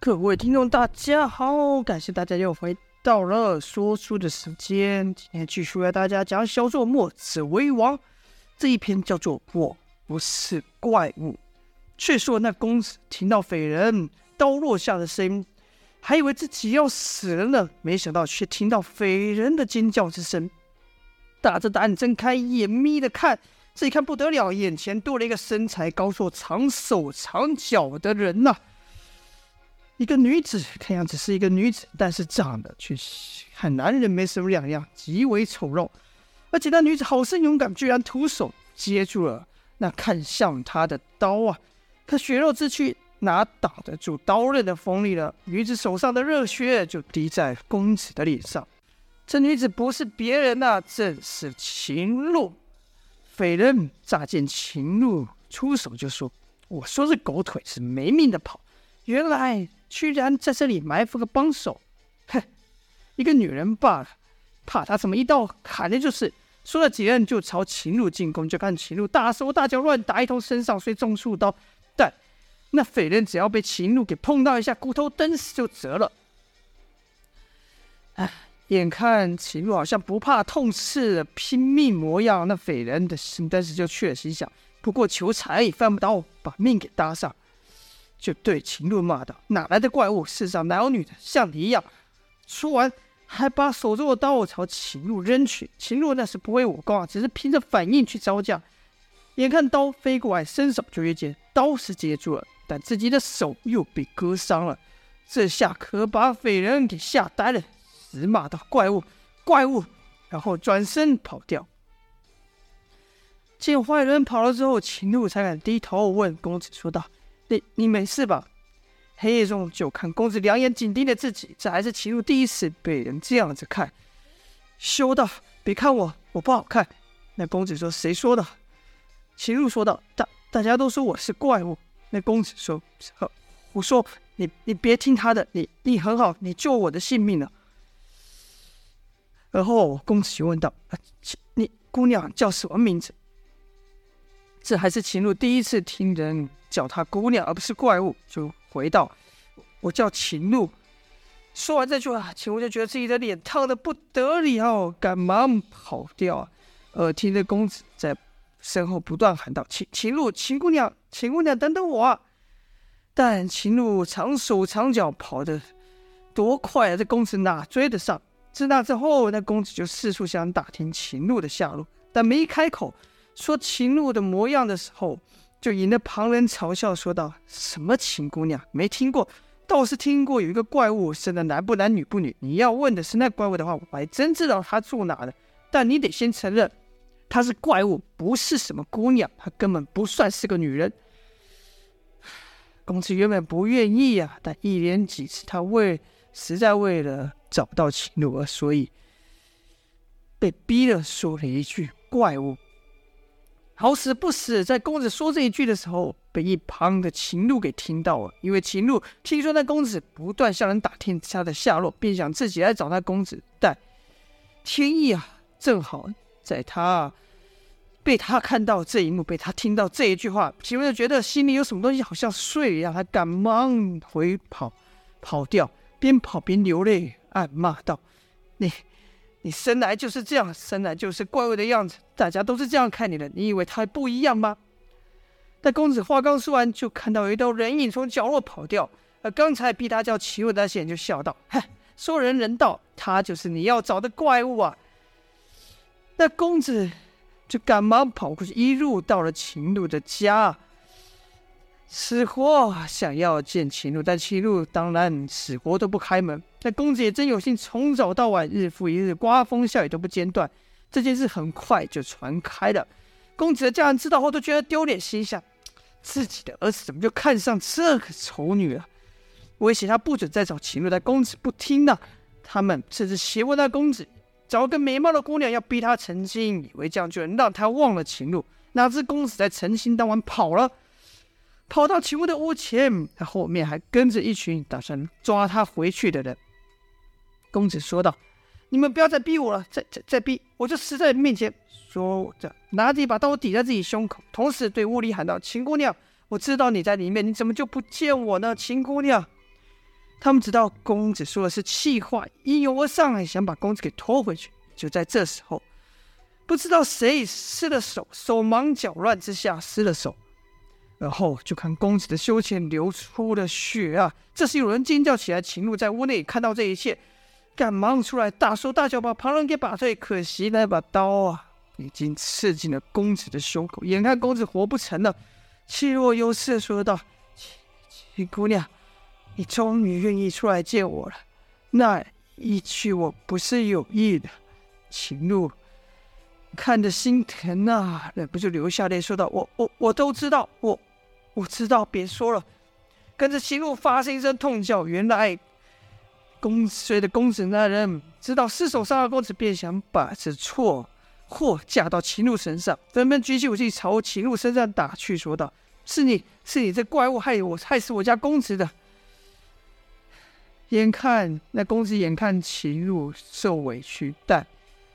各位听众，大家好，感谢大家又回到了说书的时间。今天继续为大家讲小说《墨子为王》这一篇，叫做《我不是怪物》。却说那公子听到匪人刀落下的声音，还以为自己要死了呢，没想到却听到匪人的尖叫之声。打着胆睁开眼眯的看，这一看不得了，眼前多了一个身材高硕、长手长脚的人呐、一个女子，看样子是一个女子，但是长得却和男人没什么两样，极为丑陋。而且那女子好生勇敢，居然徒手接住了那看向她的刀啊！可血肉之躯哪挡得住刀刃的锋利呢？女子手上的热血就滴在公子的脸上。这女子不是别人呐、正是秦露。匪人乍见秦露出手，就说：“我说这狗腿是没命的跑，原来……”居然在这里埋伏个帮手，哼，一个女人罢了，怕他怎么一刀砍的就是。说了几人就朝秦鹿进攻，就看秦鹿大手大脚乱打一通，身上虽中数刀，但那匪人只要被秦鹿给碰到一下，骨头登时就折了。哎，眼看秦鹿好像不怕痛刺的拼命模样，那匪人的心当时就去了，心想：不过求财也犯不到，把命给搭上。就对秦鹿骂道：“哪来的怪物？世上哪有女的像你一样？”说完，还把手中的刀朝秦鹿扔去。秦鹿那是不会武功啊，只是凭着反应去招架。眼看刀飞过来，伸手就越接，刀是接住了，但自己的手又被割伤了。这下可把匪人给吓呆了，直骂道：“怪物，怪物！”然后转身跑掉。见坏人跑了之后，秦鹿才敢低头问公子说道。你你没事吧？黑夜中就看公子两眼紧盯着自己，这还是秦鹿第一次被人这样子看，羞道：“别看我，我不好看。”那公子说：“谁说的？”秦鹿说道：“大大家都说我是怪物。”那公子说：“胡说！你你别听他的，你你很好，你救我的性命了。”而后公子就问道：“啊，你姑娘叫什么名字？”这还是秦鹿第一次听人。叫她姑娘，而不是怪物，就回道：“我叫秦露。”说完这句话，秦鹿就觉得自己的脸烫得不得了，赶忙跑掉！耳听着公子在身后不断喊道：“秦秦露，秦姑娘，秦姑娘，等等我！”但秦露长手长脚，跑得多快啊！这公子哪追得上？自那之后，那公子就四处想打听秦露的下落，但没开口说秦露的模样的时候。就引得旁人嘲笑说道：“什么秦姑娘，没听过，倒是听过有一个怪物，生的男不男女不女。你要问的是那怪物的话，我还真知道他住哪的。但你得先承认，他是怪物，不是什么姑娘，他根本不算是个女人。”公子原本不愿意啊，但一连几次，他为实在为了找不到秦鹿，所以被逼了说了一句“怪物”。好死不死，在公子说这一句的时候，被一旁的秦露给听到了。因为秦露听说那公子不断向人打听他的下落，便想自己来找那公子。但天意啊，正好在他被他看到这一幕，被他听到这一句话，秦鹿就觉得心里有什么东西好像碎一样，他赶忙回跑跑掉，边跑边流泪，暗骂道：“你。”你生来就是这样，生来就是怪物的样子，大家都是这样看你的。你以为他还不一样吗？那公子话刚说完，就看到有一道人影从角落跑掉。而刚才逼他叫秦鹿的那些人就笑道：“嗨，说人人道，他就是你要找的怪物啊！”那公子就赶忙跑过去，一路到了秦路的家。死活想要见秦露，但秦露当然死活都不开门。那公子也真有幸，从早到晚，日复一日，刮风下雨都不间断。这件事很快就传开了。公子的家人知道后都觉得丢脸，心想：自己的儿子怎么就看上这个丑女了？威胁他不准再找秦露，但公子不听呢。他们甚至胁迫那公子，找个美貌的姑娘要逼他成亲，以为这样就能让他忘了秦露。哪知公子在成亲当晚跑了。跑到秦鹿的屋前，他后面还跟着一群打算抓他回去的人。公子说道：“你们不要再逼我了，再再再逼，我就死在你面前。”说着，拿着一把刀抵在自己胸口，同时对屋里喊道：“秦姑娘，我知道你在里面，你怎么就不见我呢？”秦姑娘他们知道公子说的是气话，一拥而上来想把公子给拖回去。就在这时候，不知道谁失了手，手忙脚乱之下失了手，然后就看公子的胸前流出了血啊！这时有人尖叫起来，秦露在屋内看到这一切，赶忙出来大说大叫，把旁人给打退。可惜那把刀啊，已经刺进了公子的胸口，眼看公子活不成了，气若游丝说道：“秦姑娘。”你终于愿意出来见我了，那一句我不是有意的。秦露看着心疼啊，忍不住流下泪，说道：“我我我都知道，我我知道，别说了。”跟着秦鹿发生一声痛叫。原来公随的公子那人知道失手杀了公子，便想把这错祸嫁到秦鹿身上，纷纷举起武器朝秦鹿身上打去，说道：“是你是你这怪物害我害死我家公子的。”眼看那公子，眼看秦鹿受委屈，但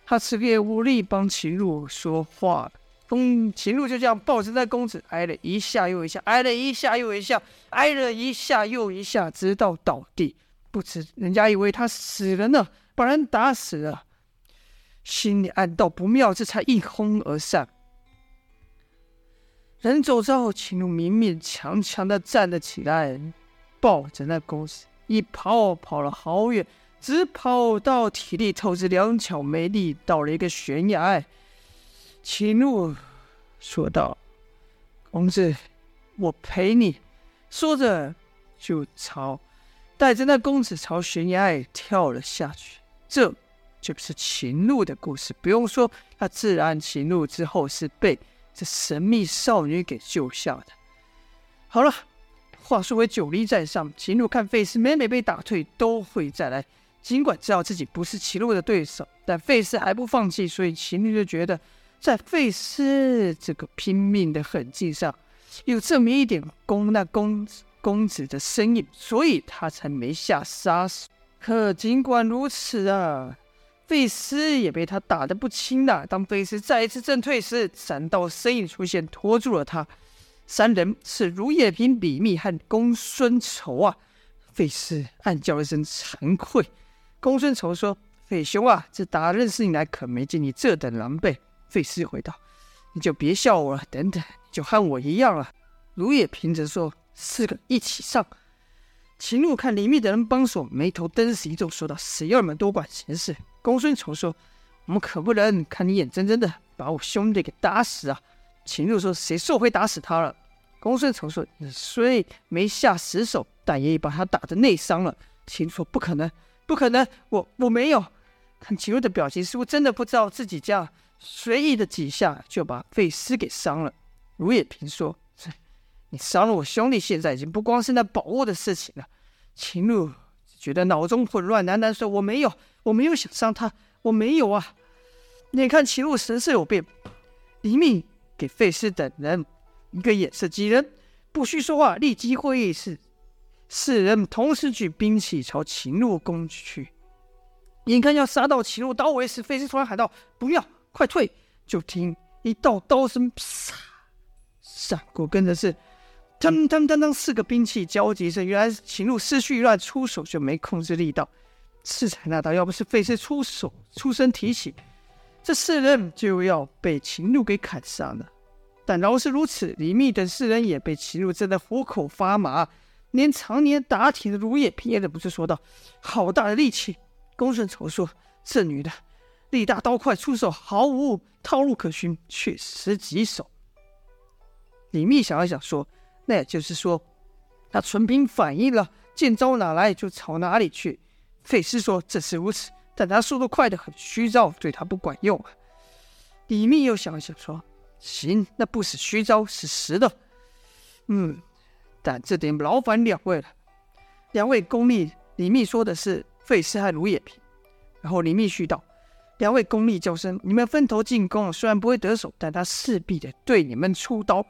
他此刻也无力帮秦鹿说话。公秦鹿就这样抱着那公子，挨了一下又一下，挨了一下又一下，挨了一下又一下，直到倒地。不知人家以为他死了呢，把人打死了，心里暗道不妙，这才一哄而散。人走之后，秦鹿勉勉强强的站了起来，抱着那公子。一跑跑了好远，直跑到体力透支，两脚没力，到了一个悬崖。秦怒说道：“公子，我陪你。”说着就朝带着那公子朝悬崖跳了下去。这就是秦怒的故事。不用说，他自然秦怒之后是被这神秘少女给救下的。好了。话说回九黎寨上，秦鹿看费斯每每被打退，都会再来。尽管知道自己不是秦鹿的对手，但费斯还不放弃，所以秦鹿就觉得在费斯这个拼命的狠劲上，有这么一点公那公子公子的身影，所以他才没下杀手。可尽管如此啊，费斯也被他打得不轻呐。当费斯再一次震退时，三道身影出现，拖住了他。三人是如叶平、李密和公孙仇啊！费斯暗叫一声惭愧。公孙仇说：“费兄啊，这打认识你来，可没见你这等狼狈。”费斯回道：“你就别笑我了，等等，就和我一样了。”卢也平则说：“四个一起上。”秦鹿看李密等人帮手，眉头登时一皱，说道：“谁要你们多管闲事？”公孙仇说：“我们可不能看你眼睁睁的把我兄弟给打死啊！”秦鹿说：“谁说会打死他了？”公孙仇说：“你虽没下死手，但也已把他打得内伤了。”秦说：“不可能，不可能，我我没有。”看秦鹿的表情，似乎真的不知道自己这样随意的几下就把费斯给伤了。卢也平说：“你伤了我兄弟，现在已经不光是那宝物的事情了。”秦鹿觉得脑中混乱，喃喃说：“我没有，我没有想伤他，我没有啊。”眼看秦鹿神色有变，李密。给费斯等人一个眼色，几人不需说话，立即会议室四人同时举兵器朝秦鹿攻去。眼看要杀到秦鹿刀尾时，费斯突然喊道：“不要，快退！”就听一道刀声啪闪过，跟着是当当当当四个兵器交击声。原来是秦鹿思绪一乱，出手就没控制力道，刺在那刀。要不是费事出手出声提起。这四人就要被秦鹿给砍伤了，但饶是如此，李密等四人也被秦鹿震得虎口发麻，连常年打铁的卢也平也忍不住说道：“好大的力气！”公孙丑说：“这女的力大刀快，出手毫无套路可循，确实棘手。”李密想了想说：“那也就是说，他纯凭反应了，见招哪来就朝哪里去。”费斯说：“这是如此。”但他速度快得很，虚招对他不管用啊。李密又想了想说：“行，那不使虚招是实的。嗯，但这得劳烦两位了。两位功力，李密说的是费斯和卢也平。然后李密续道：两位功力较深，你们分头进攻，虽然不会得手，但他势必得对你们出刀。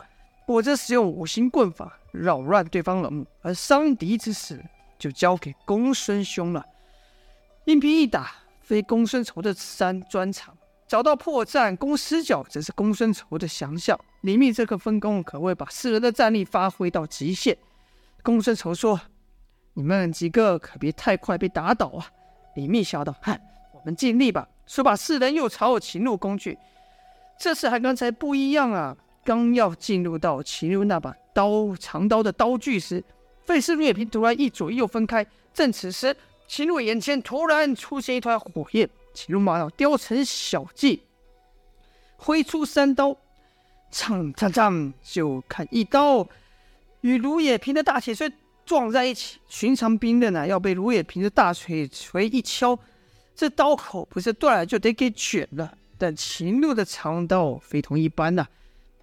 我则使用五行棍法扰乱对方冷目，而伤敌之事就交给公孙兄了。”硬拼一打，非公孙仇的三专长；找到破绽，攻死角，则是公孙仇的强项。李密这个分工，可谓把四人的战力发挥到极限。公孙仇说：“你们几个可别太快被打倒啊！”李密笑道：“嗨，们尽力吧。”说罢，四人又朝秦鹿攻去。这次和刚才不一样啊！刚要进入到秦入那把刀长刀的刀具时，费斯、卢也平突然一左一右分开。正此时，秦鹿眼前突然出现一团火焰，秦鹿马上雕成小计，挥出三刀，锵锵锵，就看一刀与卢也平的大铁锤撞在一起。寻常兵刃啊，要被卢也平的大锤锤一敲，这刀口不是断了，就得给卷了。但秦鹿的长刀非同一般呐、啊，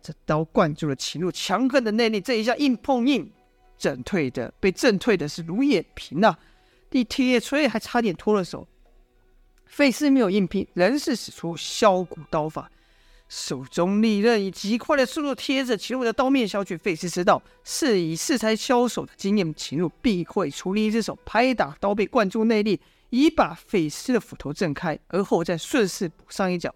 这刀灌注了秦鹿强横的内力，这一下硬碰硬，震退的被震退的是卢也平呐，李铁锤还差点脱了手。费斯没有硬拼，仍是使出削骨刀法，手中利刃以极快的速度贴着秦鹿的刀面削去。费斯知道是以适才削手的经验，秦鹿必会出另一只手拍打刀背灌注内力。以把费斯的斧头震开，而后再顺势补上一脚。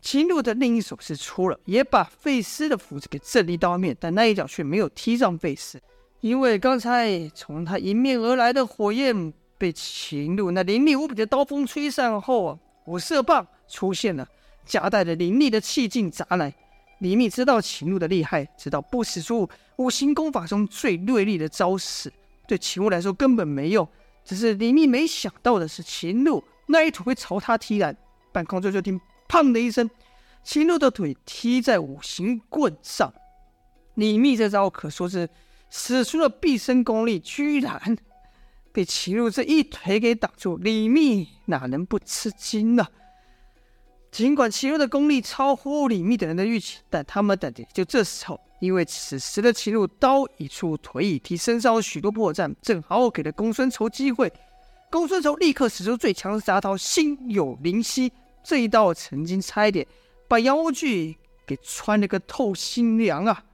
秦鹿的另一手是出了，也把费斯的斧子给震离刀面，但那一脚却没有踢上费斯，因为刚才从他迎面而来的火焰被秦鹿那凌厉无比的刀锋吹散后啊，五色棒出现了，夹带着凌厉的气劲砸来。李密知道秦鹿的厉害，知道不使出五行功法中最锐利的招式，对秦鹿来说根本没用。只是李密没想到的是，秦鹿那一腿会朝他踢来。半空中就听“砰”的一声，秦鹿的腿踢在五行棍上。李密这招可说是使出了毕生功力，居然被秦鹿这一腿给挡住。李密哪能不吃惊呢？尽管秦鹿的功力超乎李密等人的预期，但他们等的就这时候。因为此时的秦鹿刀已出，腿已踢，身上有许多破绽，正好给了公孙仇机会。公孙仇立刻使出最强的杀刀，心有灵犀。这一刀曾经差一点把姚巨给穿了个透心凉啊！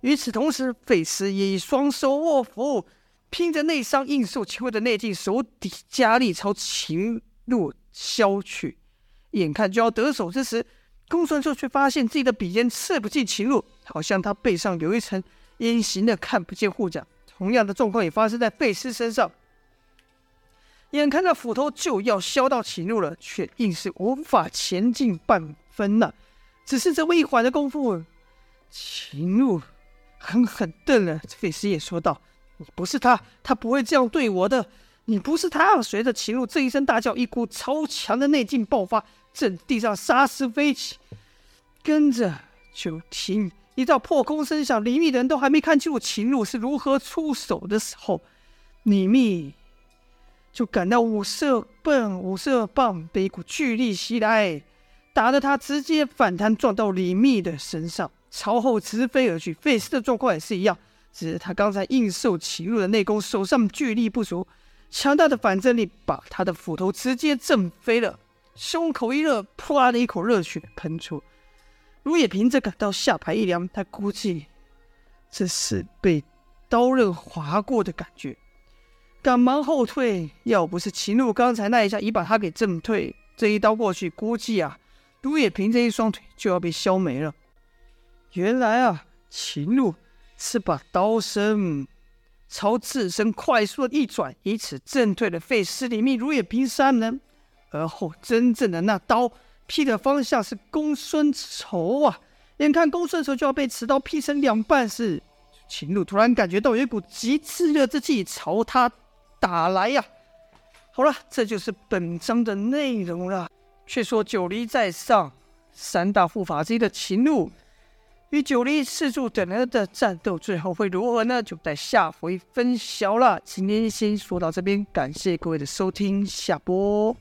与此同时，费斯也以双手握斧，拼着内伤硬受秦鹿的内劲，手底加力朝秦鹿削去。眼看就要得手之时，公孙仇却发现自己的笔尖刺不进秦鹿。好像他背上有一层隐形的看不见护甲。同样的状况也发生在费斯身上。眼看着斧头就要削到秦路了，却硬是无法前进半分呢。只是这么一会儿的功夫，秦路狠狠瞪了费斯，也说道：“你不是他，他不会这样对我的。你不是他。”随着秦路这一声大叫，一股超强的内劲爆发，震地上沙石飞起，跟着就听。一道破空声响，李密的人都还没看清楚秦鹿是如何出手的时候，李密就感到五色棒五色棒被一股巨力袭来，打得他直接反弹撞到李密的身上，朝后直飞而去。费斯的状况也是一样，只是他刚才应受秦鹿的内功，手上巨力不足，强大的反震力把他的斧头直接震飞了，胸口一热，啪的一口热血喷出。如也平则感到下排一凉，他估计这是被刀刃划过的感觉，赶忙后退。要不是秦鹿刚才那一下已把他给震退，这一刀过去，估计啊，如也平这一双腿就要被削没了。原来啊，秦鹿是把刀身朝自身快速的一转，以此震退了费斯、里密、如也平三人，而后真正的那刀。劈的方向是公孙仇啊！眼看公孙仇就要被持刀劈成两半时，秦鹿突然感觉到有一股极炽热之气朝他打来呀、啊！好了，这就是本章的内容了。却说九黎在上，三大护法之一的秦鹿与九黎四柱等人的战斗，最后会如何呢？就待下回分晓了。今天先说到这边，感谢各位的收听，下播。